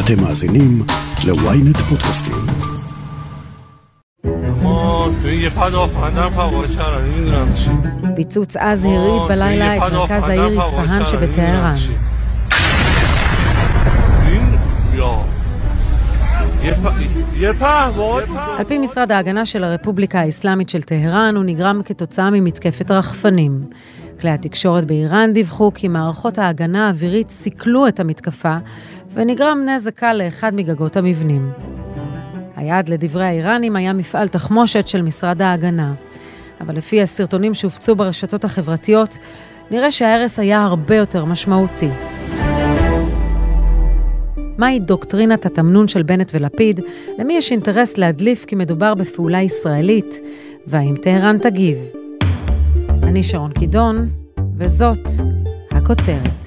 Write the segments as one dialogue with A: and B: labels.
A: אתם מאזינים ל-ynet פודקאסטים.
B: פיצוץ עז הרעיד בלילה את מרכז העיר אספהאן שבטהרן. על פי משרד ההגנה של הרפובליקה האסלאמית של טהרן, הוא נגרם כתוצאה ממתקפת רחפנים. כלי התקשורת באיראן דיווחו כי מערכות ההגנה האווירית סיכלו את המתקפה, ונגרם נזק קל לאחד מגגות המבנים. היעד לדברי האיראנים היה מפעל תחמושת של משרד ההגנה. אבל לפי הסרטונים שהופצו ברשתות החברתיות, נראה שההרס היה הרבה יותר משמעותי. מהי דוקטרינת התמנון של בנט ולפיד? למי יש אינטרס להדליף כי מדובר בפעולה ישראלית? והאם טהרן תגיב? אני שרון קידון, וזאת הכותרת.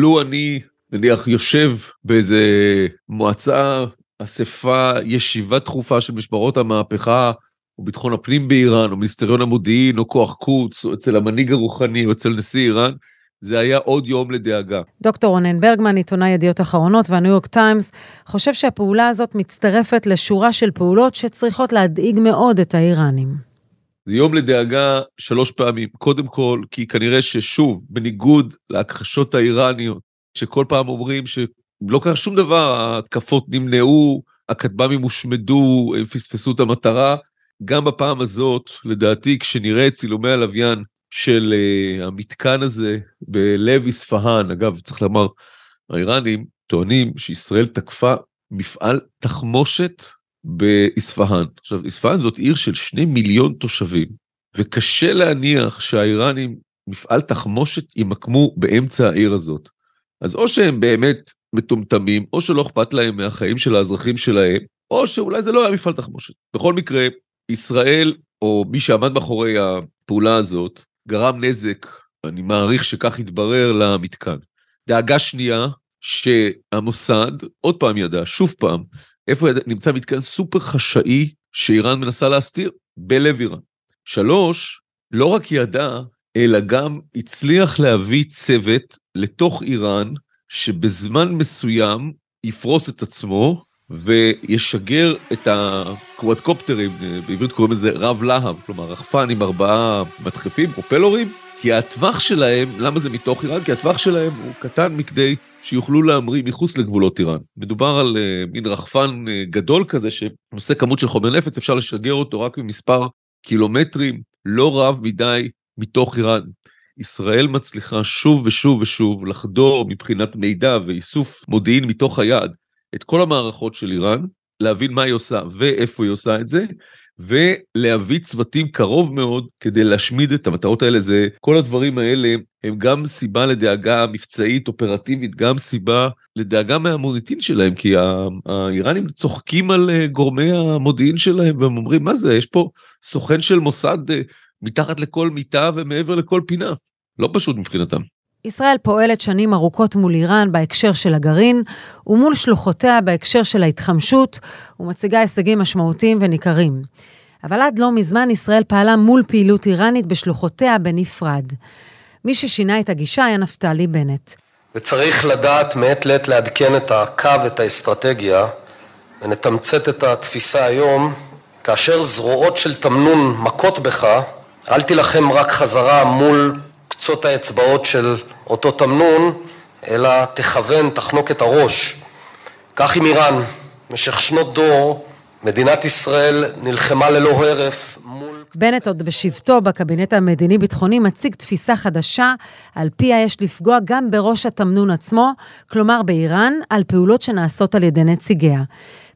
C: לו אני, נניח, יושב באיזה מועצה, אספה, ישיבה דחופה של משמרות המהפכה, או ביטחון הפנים באיראן, או מיניסטריון המודיעין, או כוח קוץ, או אצל המנהיג הרוחני, או אצל נשיא איראן, זה היה עוד יום לדאגה.
B: דוקטור רונן ברגמן, עיתונאי ידיעות אחרונות והניו יורק טיימס, חושב שהפעולה הזאת מצטרפת לשורה של פעולות שצריכות להדאיג מאוד את האיראנים.
C: זה יום לדאגה שלוש פעמים. קודם כל, כי כנראה ששוב, בניגוד להכחשות האיראניות, שכל פעם אומרים שלא קרה שום דבר, ההתקפות נמנעו, הכטב"מים הושמדו, הם פספסו את המטרה, גם בפעם הזאת, לדעתי, כשנראה את צילומי הלוויין של uh, המתקן הזה בלב אספהאן, אגב, צריך לומר, האיראנים טוענים שישראל תקפה מפעל תחמושת באספהאן. עכשיו, אספהאן זאת עיר של שני מיליון תושבים, וקשה להניח שהאיראנים, מפעל תחמושת, ימקמו באמצע העיר הזאת. אז או שהם באמת מטומטמים, או שלא אכפת להם מהחיים של האזרחים שלהם, או שאולי זה לא היה מפעל תחמושת. בכל מקרה, ישראל, או מי שעמד מאחורי הפעולה הזאת, גרם נזק, אני מעריך שכך יתברר, למתקן. דאגה שנייה, שהמוסד עוד פעם ידע, שוב פעם, איפה נמצא מתקן סופר חשאי שאיראן מנסה להסתיר? בלב איראן. שלוש, לא רק ידע, אלא גם הצליח להביא צוות לתוך איראן, שבזמן מסוים יפרוס את עצמו וישגר את הקוואדקופטרים, בעברית קוראים לזה רב להב, כלומר רחפן עם ארבעה מדחפים, פרופלורים, כי הטווח שלהם, למה זה מתוך איראן? כי הטווח שלהם הוא קטן מכדי שיוכלו להמריא מחוץ לגבולות איראן. מדובר על uh, מין רחפן uh, גדול כזה שנושא כמות של חומר נפץ, אפשר לשגר אותו רק ממספר קילומטרים לא רב מדי מתוך איראן. ישראל מצליחה שוב ושוב ושוב לחדור מבחינת מידע ואיסוף מודיעין מתוך היעד את כל המערכות של איראן, להבין מה היא עושה ואיפה היא עושה את זה, ולהביא צוותים קרוב מאוד כדי להשמיד את המטרות האלה. זה, כל הדברים האלה הם גם סיבה לדאגה מבצעית אופרטיבית, גם סיבה לדאגה מהמוניטין שלהם, כי האיראנים צוחקים על אה, גורמי המודיעין שלהם והם אומרים, מה זה, יש פה סוכן של מוסד אה, מתחת לכל מיטה ומעבר לכל פינה. לא פשוט מבחינתם.
B: ישראל פועלת שנים ארוכות מול איראן בהקשר של הגרעין, ומול שלוחותיה בהקשר של ההתחמשות, ומציגה הישגים משמעותיים וניכרים. אבל עד לא מזמן ישראל פעלה מול פעילות איראנית בשלוחותיה בנפרד. מי ששינה את הגישה היה נפתלי בנט.
D: וצריך לדעת מעת לעת לעדכן את הקו, את האסטרטגיה, ונתמצת את התפיסה היום, כאשר זרועות של תמנון מכות בך, אל תילחם רק חזרה מול קצות האצבעות של אותו תמנון, אלא תכוון, תחנוק את הראש. כך עם איראן, במשך שנות דור מדינת ישראל נלחמה ללא הרף מול...
B: בנט עוד בשבתו בקבינט המדיני-ביטחוני מציג תפיסה חדשה, על פיה יש לפגוע גם בראש התמנון עצמו, כלומר באיראן, על פעולות שנעשות על ידי נציגיה.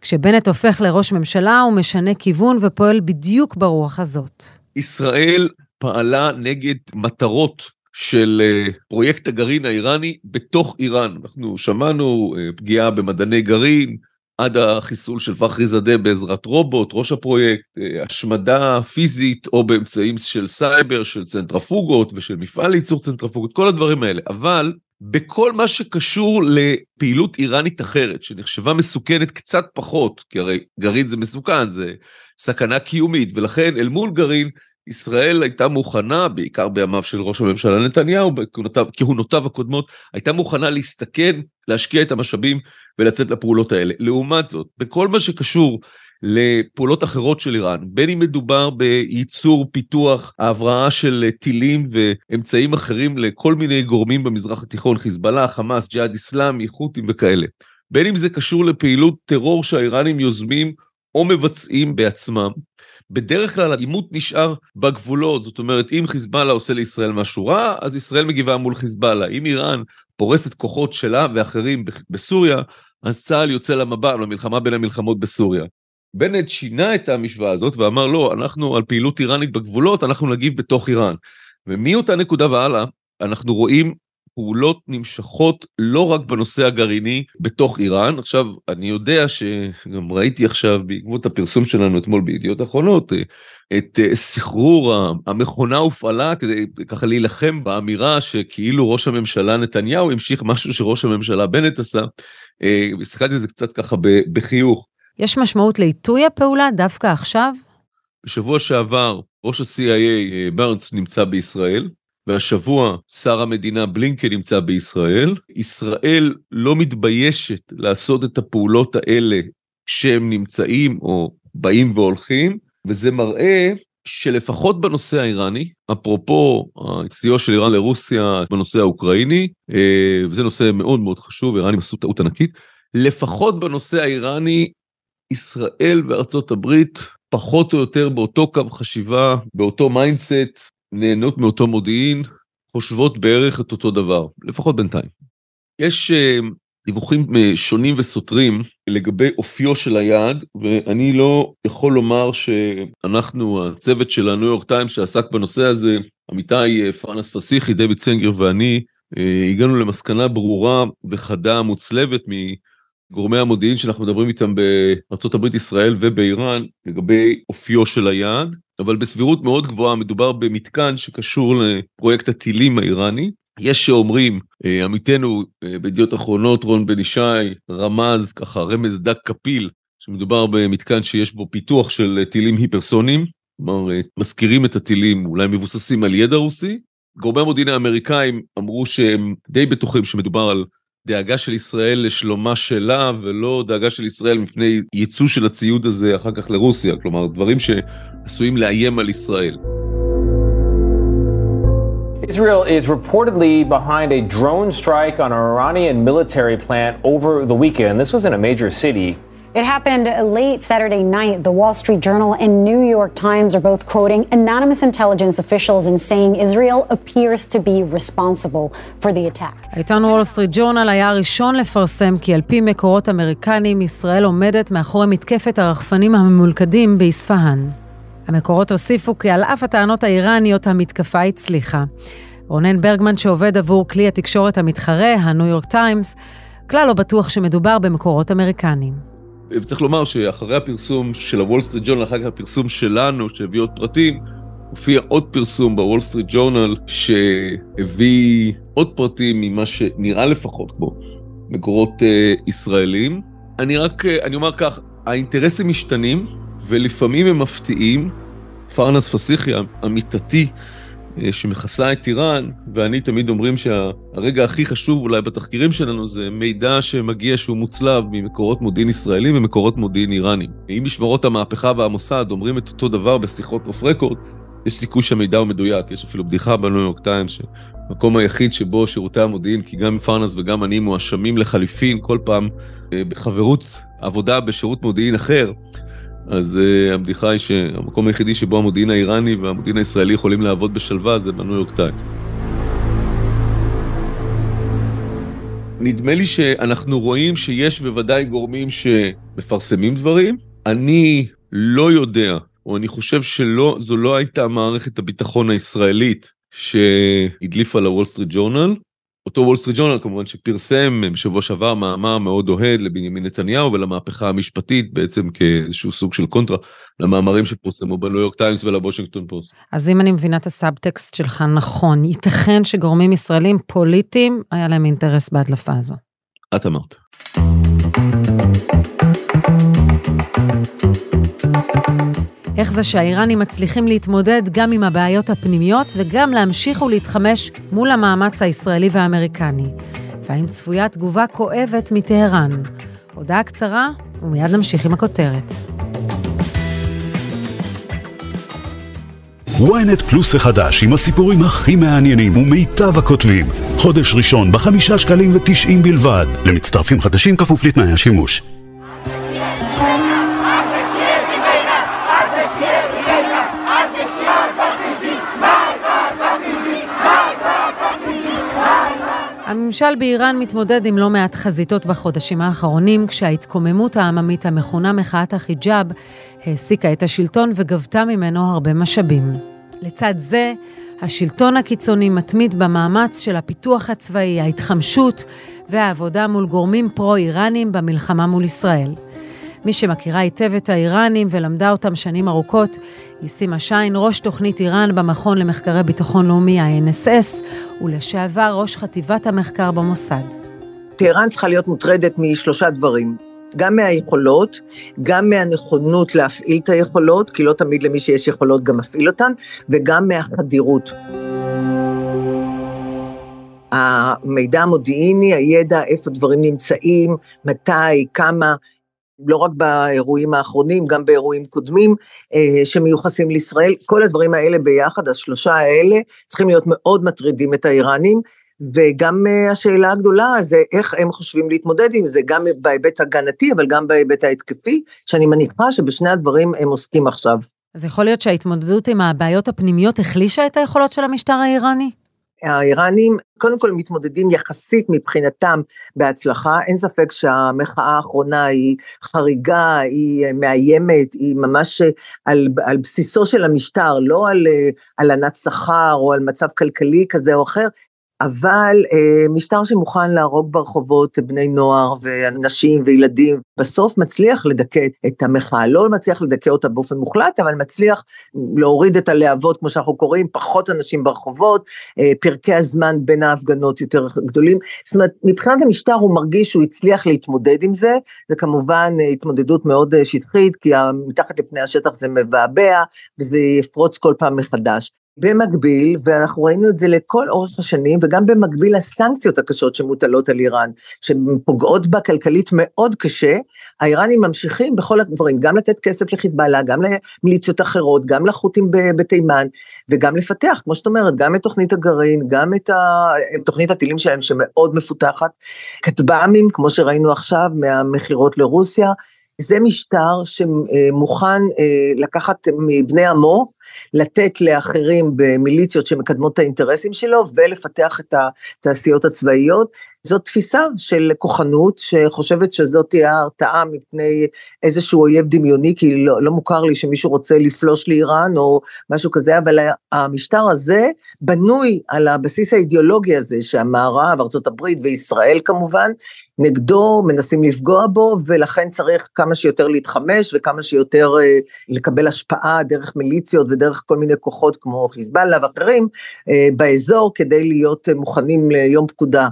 B: כשבנט הופך לראש ממשלה הוא משנה כיוון ופועל בדיוק ברוח הזאת.
C: ישראל פעלה נגד מטרות של אה, פרויקט הגרעין האיראני בתוך איראן. אנחנו שמענו אה, פגיעה במדעני גרעין, עד החיסול של פחרי זאדה בעזרת רובוט, ראש הפרויקט, אה, השמדה פיזית או באמצעים של סייבר, של צנטרפוגות ושל מפעל לייצור צנטרפוגות, כל הדברים האלה. אבל בכל מה שקשור לפעילות איראנית אחרת, שנחשבה מסוכנת קצת פחות, כי הרי גרעין זה מסוכן, זה סכנה קיומית, ולכן אל מול גרעין ישראל הייתה מוכנה, בעיקר בימיו של ראש הממשלה נתניהו, בכהונותיו הקודמות, הייתה מוכנה להסתכן, להשקיע את המשאבים ולצאת לפעולות האלה. לעומת זאת, בכל מה שקשור לפעולות אחרות של איראן, בין אם מדובר בייצור, פיתוח, ההבראה של טילים ואמצעים אחרים לכל מיני גורמים במזרח התיכון, חיזבאללה, חמאס, ג'יהאד איסלאמי, חות'ים וכאלה. בין אם זה קשור לפעילות טרור שהאיראנים יוזמים או מבצעים בעצמם. בדרך כלל העימות נשאר בגבולות, זאת אומרת, אם חיזבאללה עושה לישראל משהו רע, אז ישראל מגיבה מול חיזבאללה. אם איראן פורסת כוחות שלה ואחרים בסוריה, אז צה"ל יוצא למבע, למלחמה בין המלחמות בסוריה. בנט שינה את המשוואה הזאת ואמר לא, אנחנו על פעילות איראנית בגבולות, אנחנו נגיב בתוך איראן. ומאותה נקודה והלאה, אנחנו רואים פעולות נמשכות לא רק בנושא הגרעיני בתוך איראן. עכשיו, אני יודע שגם ראיתי עכשיו בעקבות הפרסום שלנו אתמול בידיעות אחרונות, אה, את אה, סחרור המכונה הופעלה כדי ככה להילחם באמירה שכאילו ראש הממשלה נתניהו המשיך משהו שראש הממשלה בנט עשה. אה, הסתכלתי על זה קצת ככה בחיוך.
B: יש משמעות לעיתוי הפעולה דווקא עכשיו?
C: בשבוע שעבר ראש ה-CIA ברנס נמצא בישראל, והשבוע שר המדינה בלינקן נמצא בישראל. ישראל לא מתביישת לעשות את הפעולות האלה כשהם נמצאים או באים והולכים, וזה מראה שלפחות בנושא האיראני, אפרופו הסיוע של איראן לרוסיה בנושא האוקראיני, אה, וזה נושא מאוד מאוד חשוב, איראנים עשו טעות ענקית, לפחות בנושא האיראני, ישראל וארצות הברית פחות או יותר באותו קו חשיבה, באותו mindset, נהנות מאותו מודיעין, חושבות בערך את אותו דבר, לפחות בינתיים. יש אה, דיווחים אה, שונים וסותרים לגבי אופיו של היעד, ואני לא יכול לומר שאנחנו, הצוות של הניו יורק טיימס שעסק בנושא הזה, עמיתי אה, פרנז פסיחי, דויד סנגר ואני, הגענו למסקנה ברורה וחדה, מוצלבת מגורמי המודיעין שאנחנו מדברים איתם בארה"ב, ישראל ובאיראן, לגבי אופיו של היעד. אבל בסבירות מאוד גבוהה מדובר במתקן שקשור לפרויקט הטילים האיראני. יש שאומרים, אה, עמיתנו אה, בידיעות אחרונות, רון בן ישי, רמז, ככה רמז דק כפיל, שמדובר במתקן שיש בו פיתוח של טילים היפרסונים, כלומר אה, מזכירים את הטילים, אולי מבוססים על ידע רוסי. גורמי המודיעין האמריקאים אמרו שהם די בטוחים שמדובר על דאגה של ישראל לשלומה שלה ולא דאגה של ישראל מפני ייצוא של הציוד הזה אחר כך לרוסיה, כלומר דברים שעשויים לאיים על ישראל.
E: Israel is reportedly behind a drone strike on an Iranian military plant over the weekend. This was in a major city.
F: It happened late Saturday night. The Wall Street Journal and New York Times are both quoting anonymous intelligence officials and saying Israel appears to be responsible for the attack.
B: העיתון וול סטריט ג'ורנל היה הראשון לפרסם כי על פי מקורות אמריקניים, ישראל עומדת מאחורי מתקפת הרחפנים הממולכדים באספהאן. המקורות הוסיפו כי על אף הטענות האיראניות, המתקפה הצליחה. רונן ברגמן, שעובד עבור כלי התקשורת המתחרה, הניו יורק טיימס, כלל לא בטוח שמדובר במקורות אמריקניים.
C: וצריך לומר שאחרי הפרסום של הוול סטריט ג'ורנל, אחר כך הפרסום שלנו שהביא עוד פרטים, הופיע עוד פרסום בוול סטריט ג'ורנל שהביא עוד פרטים ממה שנראה לפחות כמו מקורות אה, ישראלים. אני רק, אה, אני אומר כך, האינטרסים משתנים ולפעמים הם מפתיעים. פרנז פסיחי, עמיתתי, אה, שמכסה את איראן, ואני תמיד אומרים שהרגע הכי חשוב אולי בתחקירים שלנו זה מידע שמגיע שהוא מוצלב ממקורות מודיעין ישראלים ומקורות מודיעין איראנים. אם משמרות המהפכה והמוסד אומרים את אותו דבר בשיחות off record, יש סיכוי שהמידע הוא מדויק, יש אפילו בדיחה בניו יורק טיימס, שהמקום היחיד שבו שירותי המודיעין, כי גם פרנז וגם אני מואשמים לחליפין כל פעם אה, בחברות עבודה בשירות מודיעין אחר, אז אה, הבדיחה היא שהמקום היחידי שבו המודיעין האיראני והמודיעין הישראלי יכולים לעבוד בשלווה זה בניו יורק טיימס. נדמה לי שאנחנו רואים שיש בוודאי גורמים שמפרסמים דברים. אני לא יודע, או אני חושב שזו לא הייתה מערכת הביטחון הישראלית שהדליפה לוול סטריט ג'ורנל. אותו וול סטריט ג'ורנל כמובן שפרסם בשבוע שעבר מאמר מאוד אוהד לבנימין נתניהו ולמהפכה המשפטית בעצם כאיזשהו סוג של קונטרה למאמרים שפורסמו בניו יורק טיימס ולוושינגטון פוסט.
B: אז אם אני מבינה את הסאבטקסט שלך נכון, ייתכן שגורמים ישראלים פוליטיים היה להם אינטרס בהדלפה הזו.
C: את אמרת.
B: איך זה שהאיראנים מצליחים להתמודד גם עם הבעיות הפנימיות וגם להמשיך ולהתחמש מול המאמץ הישראלי והאמריקני. והאם צפויה תגובה כואבת מטהרן? הודעה קצרה, ומיד נמשיך עם הכותרת.
A: ynet פלוס החדש עם הסיפורים הכי מעניינים ומיטב הכותבים. חודש ראשון בחמישה שקלים ותשעים בלבד. למצטרפים חדשים כפוף לתנאי השימוש.
B: הממשל באיראן מתמודד עם לא מעט חזיתות בחודשים האחרונים, כשההתקוממות העממית המכונה מחאת החיג'אב העסיקה את השלטון וגבתה ממנו הרבה משאבים. לצד זה, השלטון הקיצוני מתמיד במאמץ של הפיתוח הצבאי, ההתחמשות והעבודה מול גורמים פרו-איראנים במלחמה מול ישראל. מי שמכירה היטב את האיראנים ולמדה אותם שנים ארוכות, היא סימה שיין, ראש תוכנית איראן במכון למחקרי ביטחון לאומי, ה-NSS, ולשעבר ראש חטיבת המחקר במוסד.
G: טהרן צריכה להיות מוטרדת משלושה דברים. גם מהיכולות, גם מהנכונות להפעיל את היכולות, כי לא תמיד למי שיש יכולות גם מפעיל אותן, וגם מהחדירות. המידע המודיעיני, הידע, איפה דברים נמצאים, מתי, כמה, לא רק באירועים האחרונים, גם באירועים קודמים אה, שמיוחסים לישראל, כל הדברים האלה ביחד, השלושה האלה, צריכים להיות מאוד מטרידים את האיראנים, וגם אה, השאלה הגדולה זה איך הם חושבים להתמודד עם זה, גם בהיבט הגנתי, אבל גם בהיבט ההתקפי, שאני מניחה שבשני הדברים הם עוסקים עכשיו.
B: אז יכול להיות שההתמודדות עם הבעיות הפנימיות החלישה את היכולות של המשטר האיראני?
G: האיראנים קודם כל מתמודדים יחסית מבחינתם בהצלחה, אין ספק שהמחאה האחרונה היא חריגה, היא מאיימת, היא ממש על, על בסיסו של המשטר, לא על הלנת שכר או על מצב כלכלי כזה או אחר, אבל אה, משטר שמוכן להרוג ברחובות בני נוער ונשים וילדים, בסוף מצליח לדכא את המחאה, לא מצליח לדכא אותה באופן מוחלט, אבל מצליח להוריד את הלהבות, כמו שאנחנו קוראים, פחות אנשים ברחובות, אה, פרקי הזמן בין ההפגנות יותר גדולים. זאת אומרת, מבחינת המשטר הוא מרגיש שהוא הצליח להתמודד עם זה, זה כמובן אה, התמודדות מאוד אה, שטחית, כי מתחת לפני השטח זה מבעבע, וזה יפרוץ כל פעם מחדש. במקביל, ואנחנו ראינו את זה לכל אורך השנים, וגם במקביל לסנקציות הקשות שמוטלות על איראן, שפוגעות בה כלכלית מאוד קשה, האיראנים ממשיכים בכל הדברים, גם לתת כסף לחיזבאללה, גם למיליציות אחרות, גם לחות'ים בתימן, וגם לפתח, כמו שאת אומרת, גם את תוכנית הגרעין, גם את. תוכנית הטילים שלהם שמאוד מפותחת, כטב"מים, כמו שראינו עכשיו, מהמכירות לרוסיה, זה משטר שמוכן אה, לקחת מבני עמו, לתת לאחרים במיליציות שמקדמות את האינטרסים שלו ולפתח את התעשיות הצבאיות. זאת תפיסה של כוחנות שחושבת שזאת תהיה ההרתעה מפני איזשהו אויב דמיוני, כי לא, לא מוכר לי שמישהו רוצה לפלוש לאיראן או משהו כזה, אבל המשטר הזה בנוי על הבסיס האידיאולוגי הזה שהמערב, ארה"ב וישראל כמובן, נגדו מנסים לפגוע בו, ולכן צריך כמה שיותר להתחמש וכמה שיותר אה, לקבל השפעה דרך מיליציות ודרך כל מיני כוחות כמו חיזבאללה ואחרים אה, באזור, כדי להיות מוכנים ליום פקודה.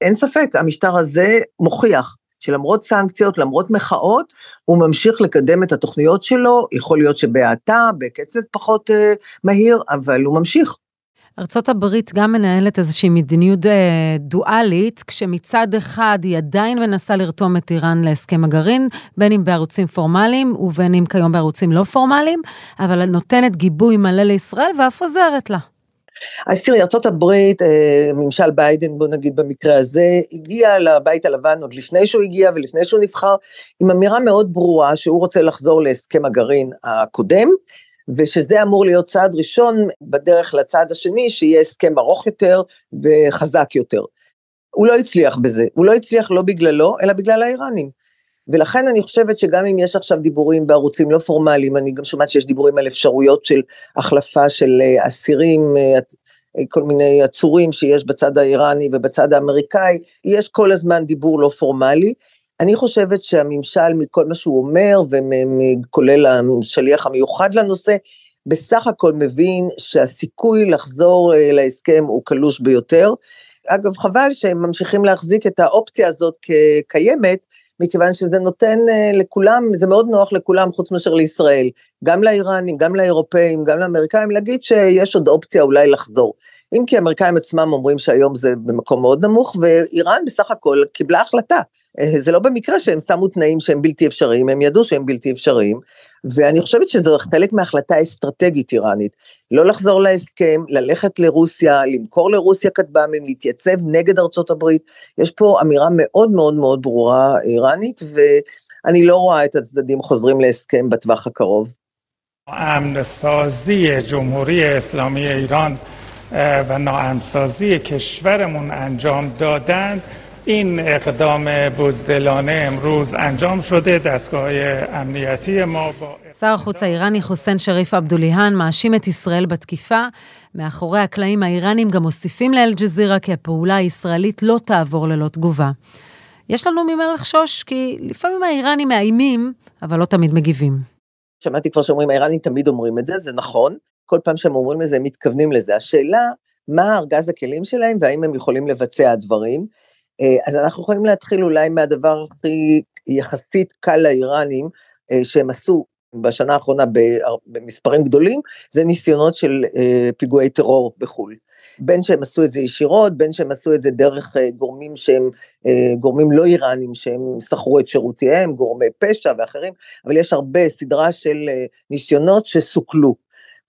G: אין ספק, המשטר הזה מוכיח שלמרות סנקציות, למרות מחאות, הוא ממשיך לקדם את התוכניות שלו, יכול להיות שבהאטה, בקצב פחות אה, מהיר, אבל הוא ממשיך.
B: ארצות הברית גם מנהלת איזושהי מדיניות אה, דואלית, כשמצד אחד היא עדיין מנסה לרתום את איראן להסכם הגרעין, בין אם בערוצים פורמליים ובין אם כיום בערוצים לא פורמליים, אבל נותנת גיבוי מלא לישראל ואף עוזרת לה.
G: אז תראי, ארה"ב, ממשל ביידן, בוא נגיד במקרה הזה, הגיע לבית הלבן עוד לפני שהוא הגיע ולפני שהוא נבחר, עם אמירה מאוד ברורה שהוא רוצה לחזור להסכם הגרעין הקודם, ושזה אמור להיות צעד ראשון בדרך לצעד השני, שיהיה הסכם ארוך יותר וחזק יותר. הוא לא הצליח בזה, הוא לא הצליח לא בגללו, אלא בגלל האיראנים. ולכן אני חושבת שגם אם יש עכשיו דיבורים בערוצים לא פורמליים, אני גם שומעת שיש דיבורים על אפשרויות של החלפה של אה, אסירים, אה, כל מיני עצורים שיש בצד האיראני ובצד האמריקאי, יש כל הזמן דיבור לא פורמלי. אני חושבת שהממשל מכל מה שהוא אומר, וכולל השליח המיוחד לנושא, בסך הכל מבין שהסיכוי לחזור אה, להסכם הוא קלוש ביותר. אגב, חבל שהם ממשיכים להחזיק את האופציה הזאת כקיימת, מכיוון שזה נותן uh, לכולם, זה מאוד נוח לכולם חוץ מאשר לישראל, גם לאיראנים, גם לאירופאים, גם לאמריקאים, להגיד שיש עוד אופציה אולי לחזור. אם כי האמריקאים עצמם אומרים שהיום זה במקום מאוד נמוך, ואיראן בסך הכל קיבלה החלטה. אה, זה לא במקרה שהם שמו תנאים שהם בלתי אפשריים, הם ידעו שהם בלתי אפשריים, ואני חושבת שזו חלק מהחלטה אסטרטגית איראנית. לא לחזור להסכם, ללכת לרוסיה, למכור לרוסיה כטב"מים, להתייצב נגד ארצות הברית. יש פה אמירה מאוד מאוד מאוד ברורה איראנית, ואני לא רואה את הצדדים חוזרים להסכם בטווח הקרוב.
H: امن سازی جمهوری اسلامی ایران و ناامنسازی کشورمون انجام دادند این اقدام بزدلانه امروز انجام شده דסקאו אמנייתי ما با...
B: שר החוץ האיראני חוסיין שריף אבדוליהן מאשים את ישראל בתקיפה. מאחורי הקלעים האיראנים גם מוסיפים לאל-ג'זירה כי הפעולה הישראלית לא תעבור ללא תגובה. יש לנו ממה לחשוש, כי לפעמים האיראנים מאיימים, אבל לא תמיד מגיבים.
G: שמעתי כבר שאומרים, האיראנים תמיד אומרים את זה, זה נכון, כל פעם שהם אומרים לזה, הם מתכוונים לזה. השאלה, מה ארגז הכלים שלהם והאם הם יכולים לבצע דברים. אה, אז אנחנו יכולים להתחיל אולי מהדבר הכי יחסית קל לאיראנים, אה, שהם עשו בשנה האחרונה במספרים גדולים, זה ניסיונות של אה, פיגועי טרור בחו"ל. בין שהם עשו את זה ישירות, בין שהם עשו את זה דרך גורמים שהם גורמים לא איראנים, שהם שכרו את שירותיהם, גורמי פשע ואחרים, אבל יש הרבה, סדרה של ניסיונות שסוכלו.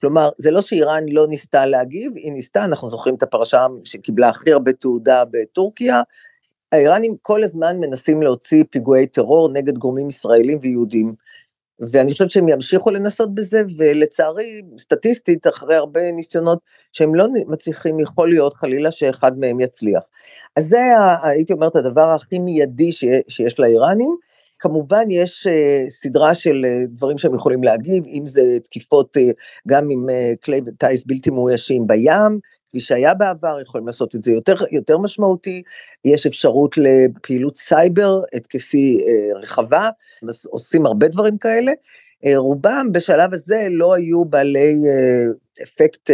G: כלומר, זה לא שאיראן לא ניסתה להגיב, היא ניסתה, אנחנו זוכרים את הפרשה שקיבלה הכי הרבה תעודה בטורקיה, האיראנים כל הזמן מנסים להוציא פיגועי טרור נגד גורמים ישראלים ויהודים. ואני חושבת שהם ימשיכו לנסות בזה, ולצערי, סטטיסטית, אחרי הרבה ניסיונות שהם לא מצליחים, יכול להיות חלילה שאחד מהם יצליח. אז זה, הייתי אומרת, הדבר הכי מיידי שיש לאיראנים. כמובן יש uh, סדרה של uh, דברים שהם יכולים להגיב, אם זה תקיפות uh, גם עם כלי טיס בלתי מאוישים בים, כפי שהיה בעבר, יכולים לעשות את זה יותר, יותר משמעותי, יש אפשרות לפעילות סייבר התקפי רחבה, עושים הרבה דברים כאלה. רובם בשלב הזה לא היו בעלי אפקט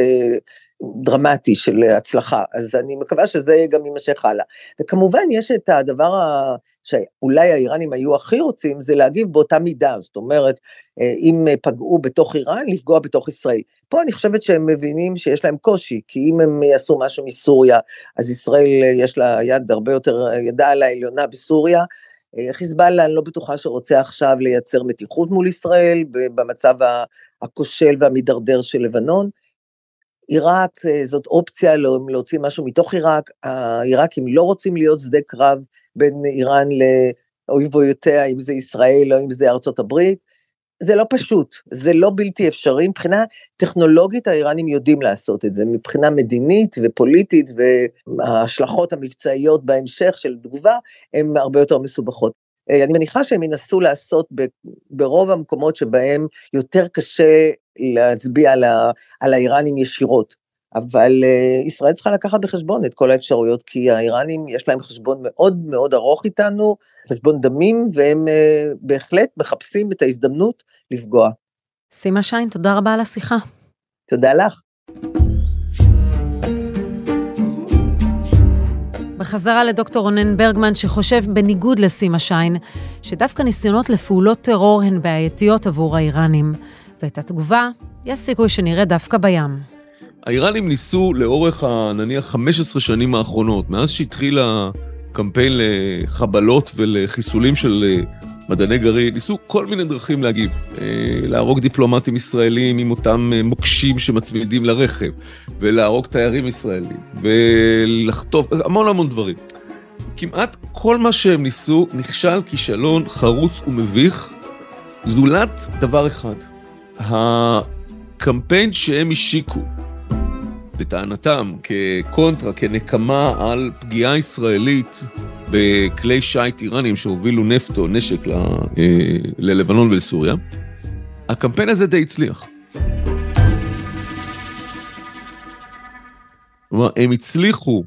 G: דרמטי של הצלחה, אז אני מקווה שזה גם יימשך הלאה. וכמובן יש את הדבר ה... שאולי האיראנים היו הכי רוצים, זה להגיב באותה מידה, זאת אומרת, אה, אם פגעו בתוך איראן, לפגוע בתוך ישראל. פה אני חושבת שהם מבינים שיש להם קושי, כי אם הם יעשו משהו מסוריה, אז ישראל אה, יש לה יד הרבה יותר, ידה על העליונה בסוריה. אה, חיזבאללה, אני לא בטוחה שרוצה עכשיו לייצר מתיחות מול ישראל במצב הכושל והמידרדר של לבנון. עיראק אה, זאת אופציה להוציא משהו מתוך עיראק, העיראקים לא רוצים להיות שדה קרב בין איראן לאויבויותיה, אם זה ישראל או אם זה ארצות הברית. זה לא פשוט, זה לא בלתי אפשרי, מבחינה טכנולוגית האיראנים יודעים לעשות את זה, מבחינה מדינית ופוליטית וההשלכות המבצעיות בהמשך של תגובה הן הרבה יותר מסובכות. אה, אני מניחה שהם ינסו לעשות ברוב המקומות שבהם יותר קשה להצביע על, ה, על האיראנים ישירות. אבל uh, ישראל צריכה לקחת בחשבון את כל האפשרויות, כי האיראנים יש להם חשבון מאוד מאוד ארוך איתנו, חשבון דמים, והם uh, בהחלט מחפשים את ההזדמנות לפגוע.
B: סימה שיין, תודה רבה על השיחה.
G: תודה לך.
B: בחזרה לדוקטור רונן ברגמן, שחושב בניגוד לסימה שיין, שדווקא ניסיונות לפעולות טרור הן בעייתיות עבור האיראנים. ואת התגובה, יש סיכוי שנראה דווקא בים.
C: האיראנים ניסו לאורך, נניח, 15 שנים האחרונות, מאז שהתחיל הקמפיין לחבלות ולחיסולים של אה, מדעני גרעין, ניסו כל מיני דרכים להגיב. אה, להרוג דיפלומטים ישראלים עם אותם אה, מוקשים שמצמידים לרכב, ולהרוג תיירים ישראלים, ולחטוף, המון המון דברים. כמעט כל מה שהם ניסו נכשל כישלון חרוץ ומביך, זולת דבר אחד. הקמפיין שהם השיקו, לטענתם, כקונטרה, כנקמה על פגיעה ישראלית בכלי שיט איראנים שהובילו נפט או נשק ל, אה, ללבנון ולסוריה, הקמפיין הזה די הצליח. כלומר, הם הצליחו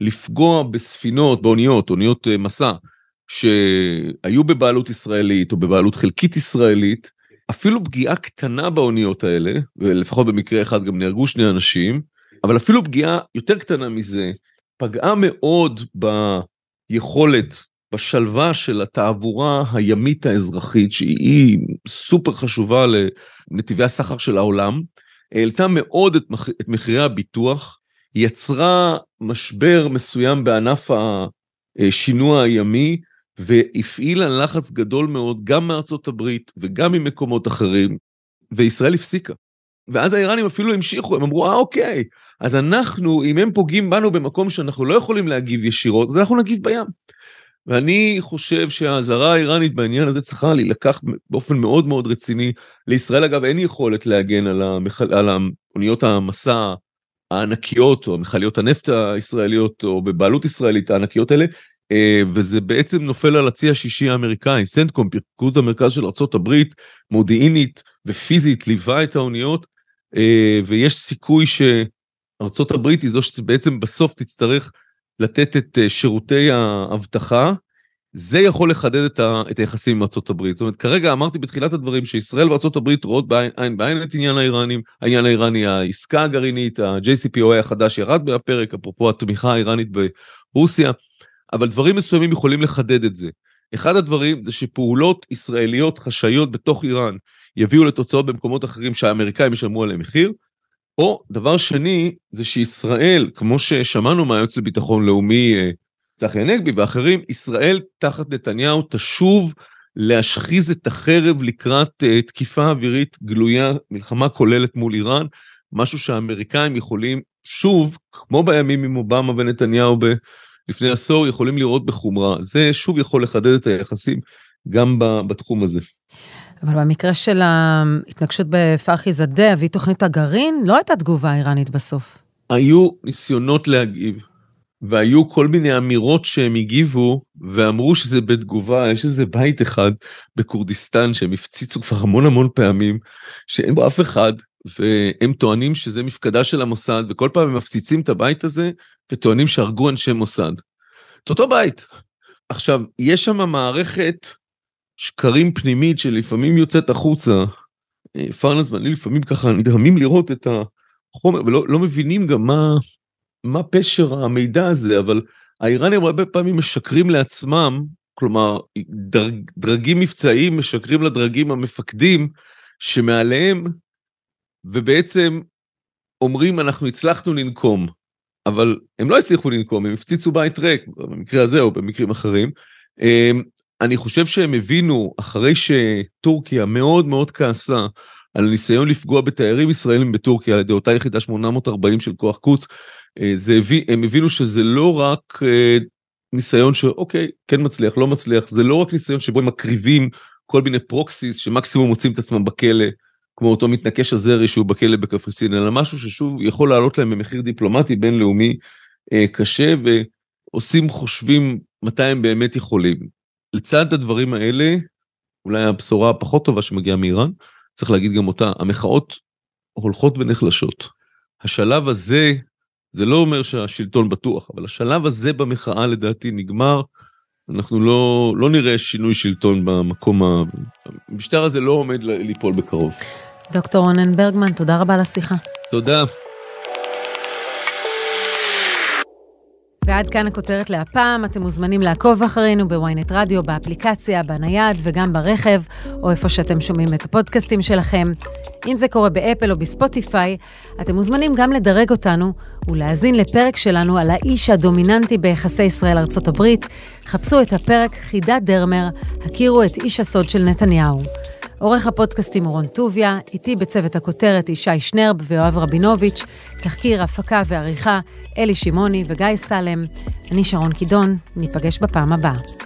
C: לפגוע בספינות, באוניות, אוניות אה, מסע, שהיו בבעלות ישראלית או בבעלות חלקית ישראלית, אפילו פגיעה קטנה באוניות האלה, ולפחות במקרה אחד גם נהרגו שני אנשים, אבל אפילו פגיעה יותר קטנה מזה, פגעה מאוד ביכולת בשלווה של התעבורה הימית האזרחית, שהיא סופר חשובה לנתיבי הסחר של העולם, העלתה מאוד את, מח... את מחירי הביטוח, יצרה משבר מסוים בענף השינוע הימי, והפעילה לחץ גדול מאוד גם מארצות הברית וגם ממקומות אחרים, וישראל הפסיקה. ואז האיראנים אפילו המשיכו, הם אמרו, אה אוקיי, אז אנחנו, אם הם פוגעים בנו במקום שאנחנו לא יכולים להגיב ישירות, אז אנחנו נגיב בים. ואני חושב שהאזהרה האיראנית בעניין הזה צריכה להילקח באופן מאוד מאוד רציני. לישראל אגב אין יכולת להגן על, המחל... על אוניות המסע הענקיות או מכליות הנפט הישראליות או בבעלות ישראלית הענקיות האלה, וזה בעצם נופל על הצי השישי האמריקאי, סנטקום, פיקוד המרכז של ארה"ב, מודיעינית ופיזית ליווה את האוניות, אה, ויש סיכוי שארה"ב היא זו שבעצם בסוף תצטרך לתת את אה, שירותי האבטחה, זה יכול לחדד את, ה, את היחסים עם הברית. זאת אומרת, כרגע אמרתי בתחילת הדברים שישראל הברית רואות בעין בעין את עניין האיראנים, העניין האיראני, העסקה הגרעינית, ה-JCPOA החדש ירד מהפרק, אפרופו התמיכה האיראנית ברוסיה, אבל דברים מסוימים יכולים לחדד את זה. אחד הדברים זה שפעולות ישראליות חשאיות בתוך איראן יביאו לתוצאות במקומות אחרים שהאמריקאים ישלמו עליהם מחיר, או דבר שני, זה שישראל, כמו ששמענו מהיועץ לביטחון לאומי אה, צחי הנגבי ואחרים, ישראל תחת נתניהו תשוב להשחיז את החרב לקראת uh, תקיפה אווירית גלויה, מלחמה כוללת מול איראן, משהו שהאמריקאים יכולים, שוב, כמו בימים עם אובמה ונתניהו ב, לפני עשור, יכולים לראות בחומרה. זה שוב יכול לחדד את היחסים גם בתחום הזה.
B: אבל במקרה של ההתנגשות בפרחי זדה, אבי תוכנית הגרעין, לא הייתה תגובה איראנית בסוף.
C: היו ניסיונות להגיב, והיו כל מיני אמירות שהם הגיבו, ואמרו שזה בתגובה, יש איזה בית אחד בכורדיסטן שהם הפציצו כבר המון המון פעמים, שאין בו אף אחד, והם טוענים שזה מפקדה של המוסד, וכל פעם הם מפציצים את הבית הזה, וטוענים שהרגו אנשי מוסד. את אותו בית. עכשיו, יש שם מערכת שקרים פנימית שלפעמים יוצאת החוצה. אה, פרנס ואני לפעמים ככה נדהמים לראות את החומר ולא לא מבינים גם מה, מה פשר המידע הזה, אבל האיראנים הרבה פעמים משקרים לעצמם, כלומר דרג, דרגים מבצעיים משקרים לדרגים המפקדים שמעליהם, ובעצם אומרים אנחנו הצלחנו לנקום, אבל הם לא הצליחו לנקום, הם הפציצו בית ריק, במקרה הזה או במקרים אחרים. אה, אני חושב שהם הבינו, אחרי שטורקיה מאוד מאוד כעסה על ניסיון לפגוע בתיירים ישראלים בטורקיה על ידי אותה יחידה 840 של כוח קוץ, אה, זה הביא, הם הבינו שזה לא רק אה, ניסיון שאוקיי, כן מצליח, לא מצליח, זה לא רק ניסיון שבו הם מקריבים כל מיני proxies שמקסימום מוצאים את עצמם בכלא, כמו אותו מתנקש אזרי שהוא בכלא בקפריסין, אלא משהו ששוב יכול לעלות להם במחיר דיפלומטי בינלאומי אה, קשה, ועושים חושבים מתי הם באמת יכולים. לצד הדברים האלה, אולי הבשורה הפחות טובה שמגיעה מאיראן, צריך להגיד גם אותה, המחאות הולכות ונחלשות. השלב הזה, זה לא אומר שהשלטון בטוח, אבל השלב הזה במחאה לדעתי נגמר, אנחנו לא, לא נראה שינוי שלטון במקום, ה... המשטר הזה לא עומד ליפול בקרוב.
B: דוקטור רונן ברגמן, תודה רבה על השיחה.
C: תודה.
B: ועד כאן הכותרת להפעם, אתם מוזמנים לעקוב אחרינו בוויינט רדיו, באפליקציה, בנייד וגם ברכב, או איפה שאתם שומעים את הפודקאסטים שלכם. אם זה קורה באפל או בספוטיפיי, אתם מוזמנים גם לדרג אותנו ולהאזין לפרק שלנו על האיש הדומיננטי ביחסי ישראל-ארצות הברית. חפשו את הפרק חידת דרמר, הכירו את איש הסוד של נתניהו. עורך הפודקאסטים הוא רון טוביה, איתי בצוות הכותרת ישי שנרב ויואב רבינוביץ', תחקיר, הפקה ועריכה אלי שמעוני וגיא סלם. אני שרון קידון, ניפגש בפעם הבאה.